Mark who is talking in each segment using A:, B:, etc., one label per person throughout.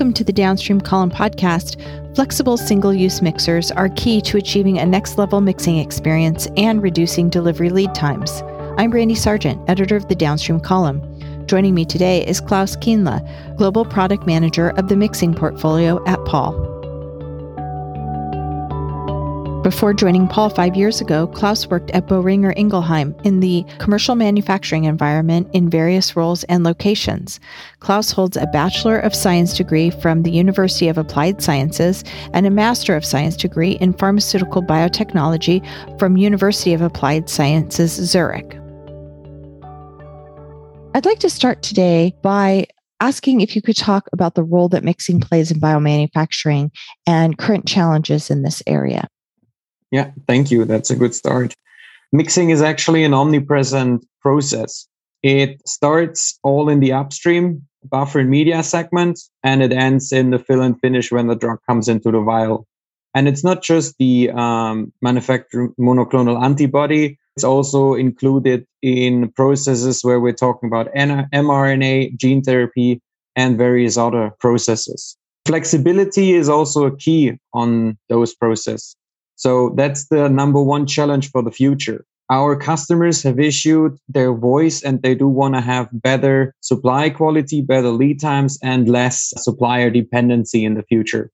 A: Welcome to the Downstream Column podcast. Flexible single use mixers are key to achieving a next level mixing experience and reducing delivery lead times. I'm Brandy Sargent, editor of the Downstream Column. Joining me today is Klaus Kienle, Global Product Manager of the Mixing Portfolio at Pall. Before joining Pall five years ago, Klaus worked at Boehringer Ingelheim in the commercial manufacturing environment in various roles and locations. Klaus holds a Bachelor of Science degree from the University of Applied Sciences and a Master of Science degree in pharmaceutical biotechnology from University of Applied Sciences Zurich. I'd like to start today by asking if you could talk about the role that mixing plays in biomanufacturing and current challenges in this area.
B: Yeah, thank you. That's a good start. Mixing is actually an omnipresent process. It starts all in the upstream buffer and media segment, and it ends in the fill and finish when the drug comes into the vial. And it's not just the um, manufactured monoclonal antibody. It's also included in processes where we're talking about mRNA, gene therapy, and various other processes. Flexibility is also a key on those processes. So that's the number one challenge for the future. Our customers have issued their voice and they do want to have better supply quality, better lead times, and less supplier dependency in the future.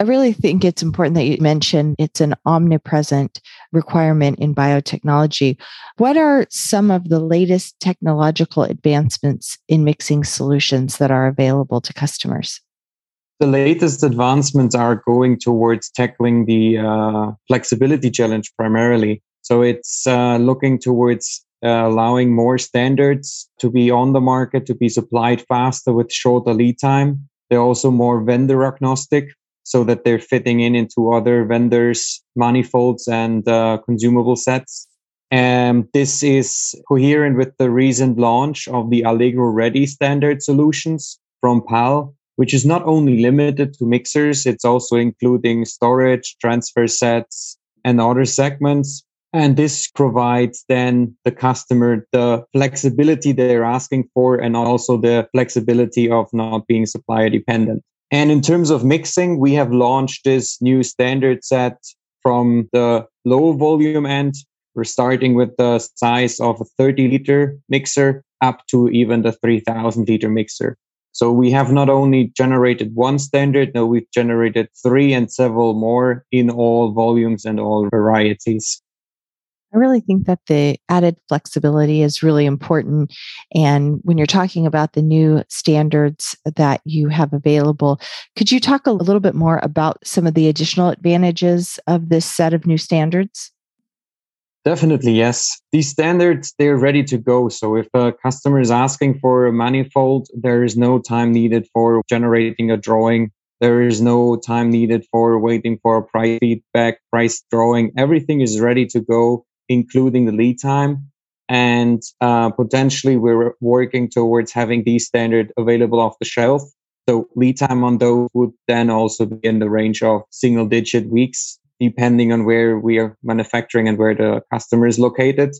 A: I really think it's important that you mention it's an omnipresent requirement in biotechnology. What are some of the latest technological advancements in mixing solutions that are available to customers?
B: The latest advancements are going towards tackling the uh, flexibility challenge primarily. So it's uh, looking towards uh, allowing more standards to be on the market, to be supplied faster with shorter lead time. They're also more vendor agnostic so that they're fitting in into other vendors' manifolds and uh, consumable sets. And this is coherent with the recent launch of the Allegro Ready standard solutions from Pall, which is not only limited to mixers, it's also including storage, transfer sets, and other segments. And this provides then the customer the flexibility they're asking for and also the flexibility of not being supplier dependent. And in terms of mixing, we have launched this new standard set from the low volume end. We're starting with the size of a 30 liter mixer up to even the 3000 liter mixer. So we have not only generated one standard, no, we've generated three and several more in all volumes and all varieties.
A: I really think that the added flexibility is really important. And when you're talking about the new standards that you have available, could you talk a little bit more about some of the additional advantages of this set of new standards?
B: Definitely, yes. These standards, they're ready to go. So if a customer is asking for a manifold, there is no time needed for generating a drawing. There is no time needed for waiting for a price feedback, price drawing. Everything is ready to go, including the lead time. And uh, potentially we're working towards having these standards available off the shelf. So lead time on those would then also be in the range of single digit weeks depending on where we are manufacturing and where the customer is located.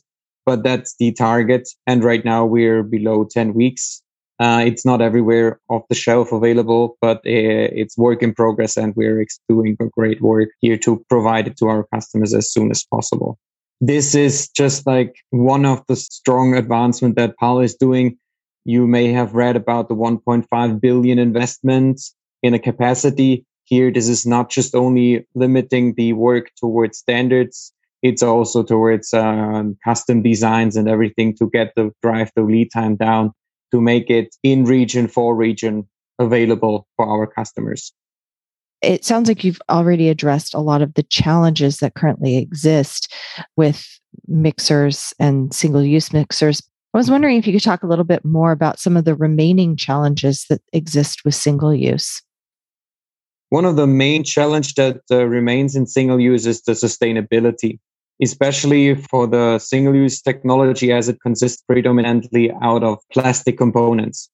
B: But that's the target. And right now we're below 10 weeks. Uh, it's not everywhere off the shelf available, but uh, it's work in progress and we're doing great work here to provide it to our customers as soon as possible. This is just like one of the strong advancement that Pall is doing. You may have read about the 1.5 billion investment in a capacity here this is not just only limiting the work towards standards it's also towards um, custom designs and everything to get the drive the lead time down to make it in region for region available for our customers.
A: It sounds like you've already addressed a lot of the challenges that currently exist with mixers and single use mixers. I was wondering if you could talk a little bit more about some of the remaining challenges that exist with single use
B: one of the main challenge that uh, remains in single use is the sustainability, especially for the single use technology as it consists predominantly out of plastic components.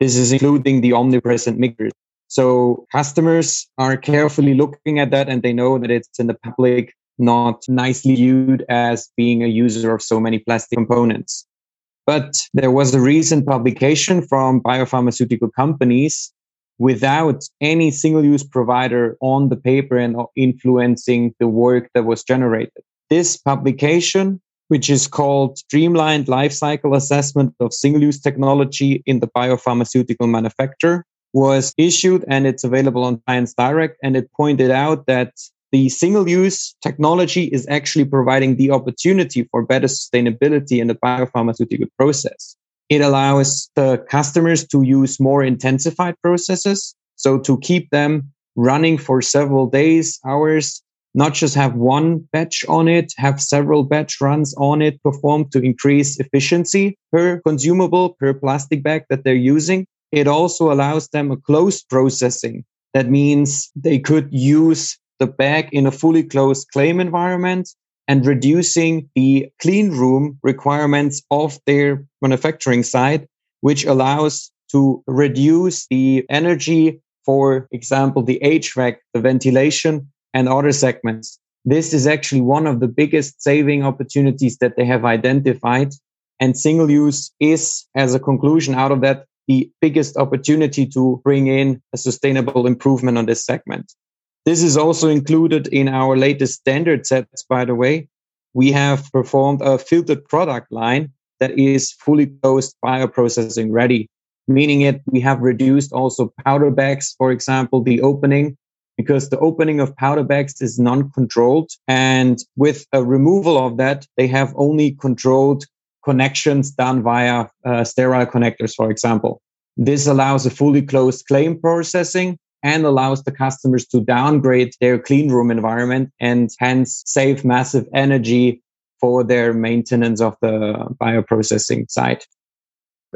B: This is including the omnipresent mixers. So customers are carefully looking at that and they know that it's in the public not nicely viewed as being a user of so many plastic components. But there was a recent publication from biopharmaceutical companies without any single use provider on the paper and influencing the work that was generated. This publication, which is called Streamlined Lifecycle Assessment of Single Use Technology in the Biopharmaceutical Manufacture, was issued and it's available on Science Direct. And it pointed out that the single use technology is actually providing the opportunity for better sustainability in the biopharmaceutical process. It allows the customers to use more intensified processes. So to keep them running for several days, hours, not just have one batch on it, have several batch runs on it performed to increase efficiency per consumable, per plastic bag that they're using. It also allows them a closed processing. That means they could use the bag in a fully closed claim environment and reducing the clean room requirements of their manufacturing site, which allows to reduce the energy, for example, the HVAC, the ventilation and other segments. This is actually one of the biggest saving opportunities that they have identified. And single use is, as a conclusion out of that, the biggest opportunity to bring in a sustainable improvement on this segment. This is also included in our latest standard sets, by the way. We have performed a filtered product line that is fully closed bioprocessing ready, meaning it we have reduced also powder bags, for example, the opening because the opening of powder bags is non-controlled. And with a removal of that, they have only controlled connections done via uh, sterile connectors, for example. This allows a fully closed claim processing and allows the customers to downgrade their clean room environment and hence save massive energy for their maintenance of the bioprocessing site.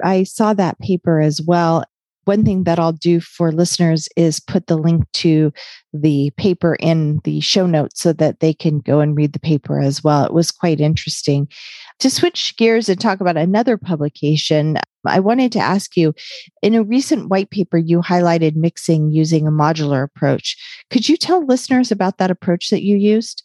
A: I saw that paper as well. One thing that I'll do for listeners is put the link to the paper in the show notes so that they can go and read the paper as well. It was quite interesting. To switch gears and talk about another publication, I wanted to ask you in a recent white paper, you highlighted mixing using a modular approach. Could you tell listeners about that approach that you used?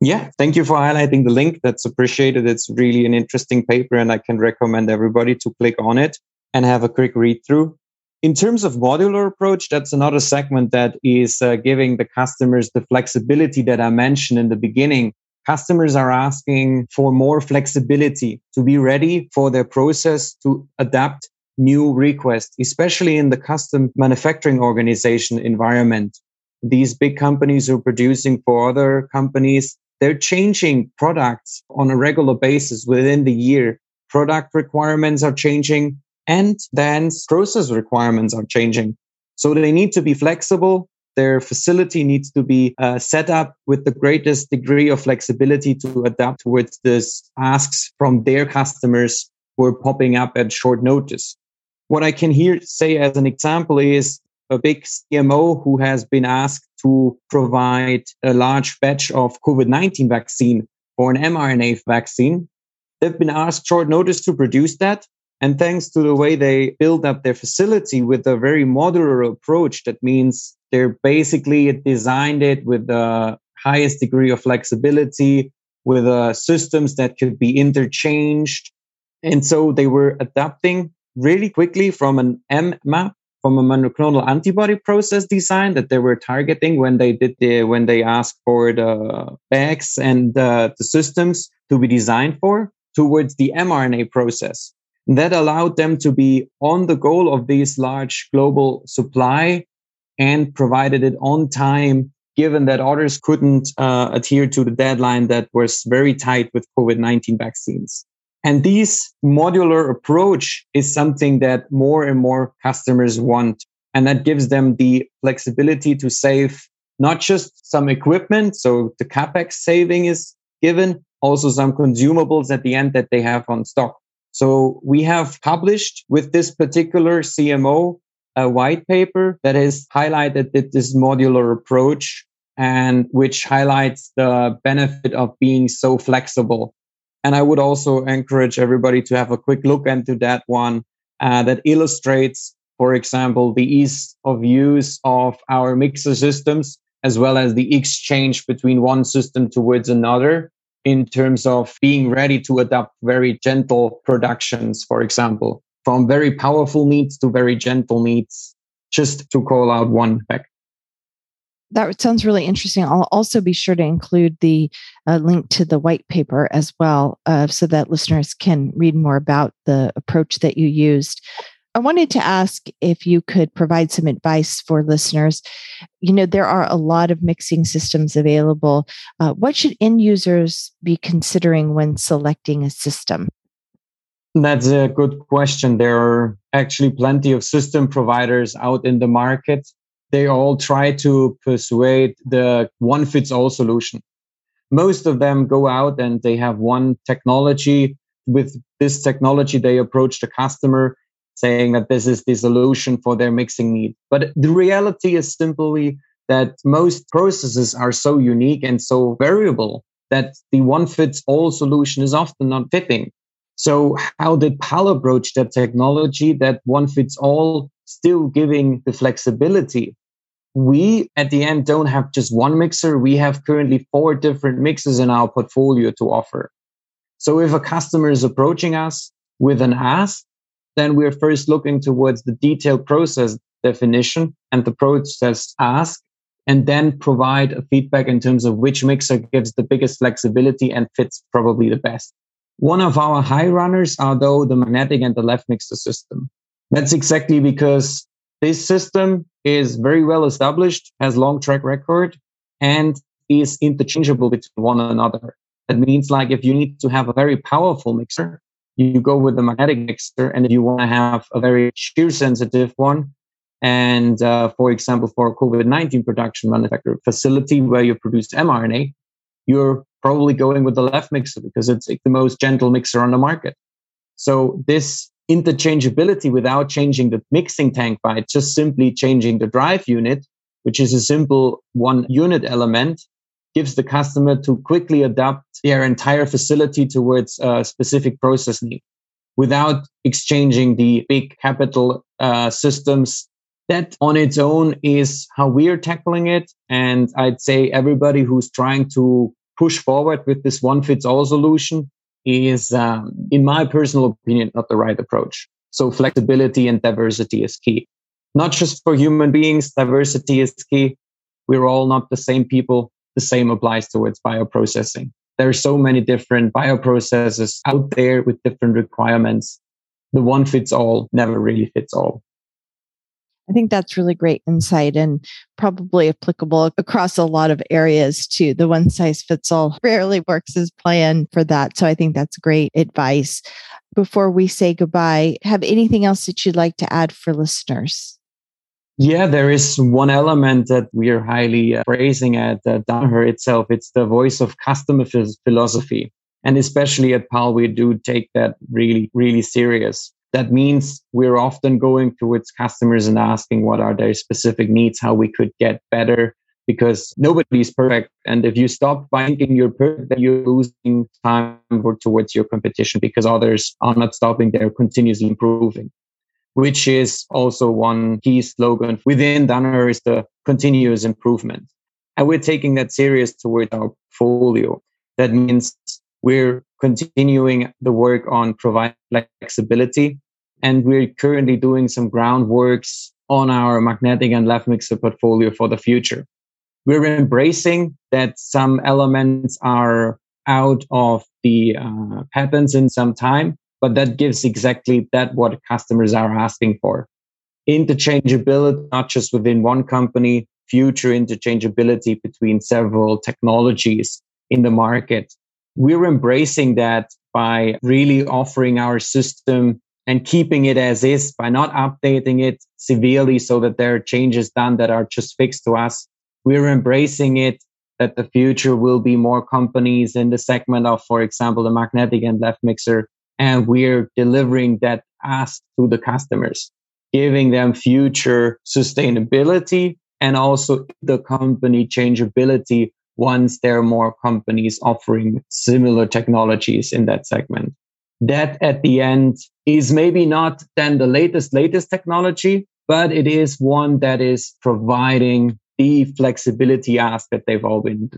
B: Yeah, thank you for highlighting the link. That's appreciated. It's really an interesting paper, and I can recommend everybody to click on it and have a quick read through. In terms of modular approach, that's another segment that is uh, giving the customers the flexibility that I mentioned in the beginning customers are asking for more flexibility to be ready for their process to adapt new requests, especially in the custom manufacturing organization environment. These big companies who are producing for other companies, they're changing products on a regular basis within the year. Product requirements are changing and then process requirements are changing. So they need to be flexible their facility needs to be uh, set up with the greatest degree of flexibility to adapt towards this asks from their customers who are popping up at short notice. What I can here say as an example is a big CMO who has been asked to provide a large batch of COVID-19 vaccine or an mRNA vaccine. They've been asked short notice to produce that. And thanks to the way they build up their facility with a very modular approach, that means they're basically designed it with the highest degree of flexibility, with uh, systems that could be interchanged. And so they were adapting really quickly from an mAb, from a monoclonal antibody process design that they were targeting when they did the, when they asked for the bags and uh, the systems to be designed for towards the mRNA process. That allowed them to be on the goal of these large global supply and provided it on time, given that others couldn't uh, adhere to the deadline that was very tight with COVID 19 vaccines. And this modular approach is something that more and more customers want. And that gives them the flexibility to save not just some equipment. So the capex saving is given, also some consumables at the end that they have on stock. So we have published with this particular CMO a white paper that has highlighted this modular approach and which highlights the benefit of being so flexible. And I would also encourage everybody to have a quick look into that one uh, that illustrates, for example, the ease of use of our mixer systems, as well as the exchange between one system towards another in terms of being ready to adopt very gentle productions, for example from very powerful needs to very gentle needs, just to call out one fact
A: that sounds really interesting. I'll also be sure to include the uh, link to the white paper as well, uh, so that listeners can read more about the approach that you used. I wanted to ask if you could provide some advice for listeners. You know, there are a lot of mixing systems available. Uh, what should end users be considering when selecting a system?
B: That's a good question. There are actually plenty of system providers out in the market they all try to persuade the one fits all solution. Most of them go out and they have one technology. With this technology, they approach the customer saying that this is the solution for their mixing need. But the reality is simply that most processes are so unique and so variable that the one fits all solution is often not fitting. So how did Pall approach that technology that one fits all, still giving the flexibility we at the end don't have just one mixer. We have currently four different mixes in our portfolio to offer. So if a customer is approaching us with an ask, then we're first looking towards the detailed process definition and the process ask, and then provide a feedback in terms of which mixer gives the biggest flexibility and fits probably the best. One of our high runners are though the magnetic and the LevMixer system. That's exactly because this system is very well established, has long track record, and is interchangeable between one another. That means like if you need to have a very powerful mixer, you go with the magnetic mixer, and if you want to have a very shear sensitive one, and uh, for example, for COVID 19 production manufacturer facility where you produce mRNA, you're probably going with the LevMixer because it's like the most gentle mixer on the market. So this interchangeability without changing the mixing tank by just simply changing the drive unit, which is a simple one unit element, gives the customer to quickly adapt their entire facility towards a specific process need without exchanging the big capital uh, systems. That on its own is how we're tackling it. And I'd say everybody who's trying to push forward with this one fits all solution is, um, in my personal opinion, not the right approach. So flexibility and diversity is key. Not just for human beings, diversity is key. We're all not the same people. The same applies towards bioprocessing. There are so many different bioprocesses out there with different requirements. The one fits all never really fits all.
A: I think that's really great insight and probably applicable across a lot of areas too. The one size fits all rarely works as planned for that. So I think that's great advice. Before we say goodbye, have anything else that you'd like to add for listeners?
B: Yeah, there is one element that we are highly uh, praising at uh, itself. It's the voice of customer philosophy. And especially at Pall, we do take that really, really serious. That means we're often going towards customers and asking what are their specific needs, how we could get better, because nobody's perfect. And if you stop thinking you're perfect, then you're losing time towards your competition because others are not stopping, they're continuously improving, which is also one key slogan within Danaher is the continuous improvement. And we're taking that serious towards our portfolio. That means we're continuing the work on providing flexibility. And we're currently doing some groundworks on our magnetic and LevMixer portfolio for the future. We're embracing that some elements are out of the uh, patents in some time, but that gives exactly that what customers are asking for. Interchangeability, not just within one company, future interchangeability between several technologies in the market we're embracing that by really offering our system and keeping it as is by not updating it severely so that there are changes done that are just fixed to us. We're embracing it that the future will be more companies in the segment of, for example, the magnetic and LevMixer. And we're delivering that ask to the customers, giving them future sustainability and also the company changeability once there are more companies offering similar technologies in that segment. That at the end is maybe not then the latest, latest technology, but it is one that is providing the flexibility ask that they've all been,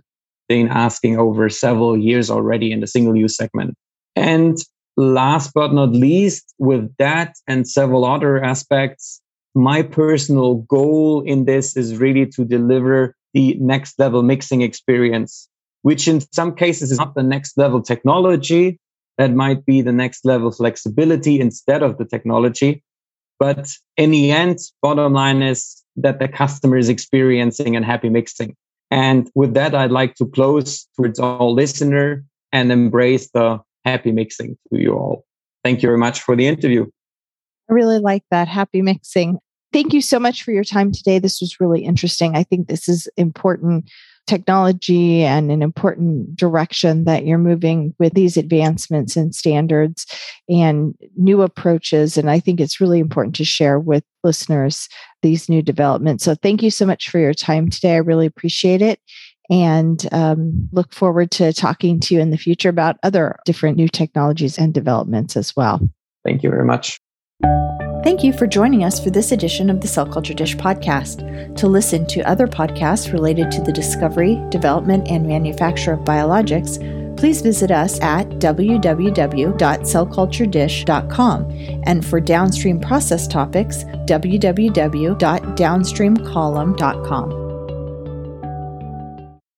B: been asking over several years already in the single use segment. And last but not least, with that and several other aspects, my personal goal in this is really to deliver the next level mixing experience, which in some cases is not the next level technology. That might be the next level flexibility instead of the technology. But in the end, bottom line is that the customer is experiencing and happy mixing. And with that, I'd like to close towards all listener and embrace the happy mixing to you all. Thank you very much for the interview.
A: I really like that happy mixing. Thank you so much for your time today. This was really interesting. I think this is important technology and an important direction that you're moving with these advancements and standards and new approaches. And I think it's really important to share with listeners these new developments. So thank you so much for your time today. I really appreciate it and um, look forward to talking to you in the future about other different new technologies and developments as well.
B: Thank you very much.
A: Thank you for joining us for this edition of the Cell Culture Dish podcast. To listen to other podcasts related to the discovery, development, and manufacture of biologics, please visit us at www.cellculturedish.com. And for downstream process topics, www.downstreamcolumn.com.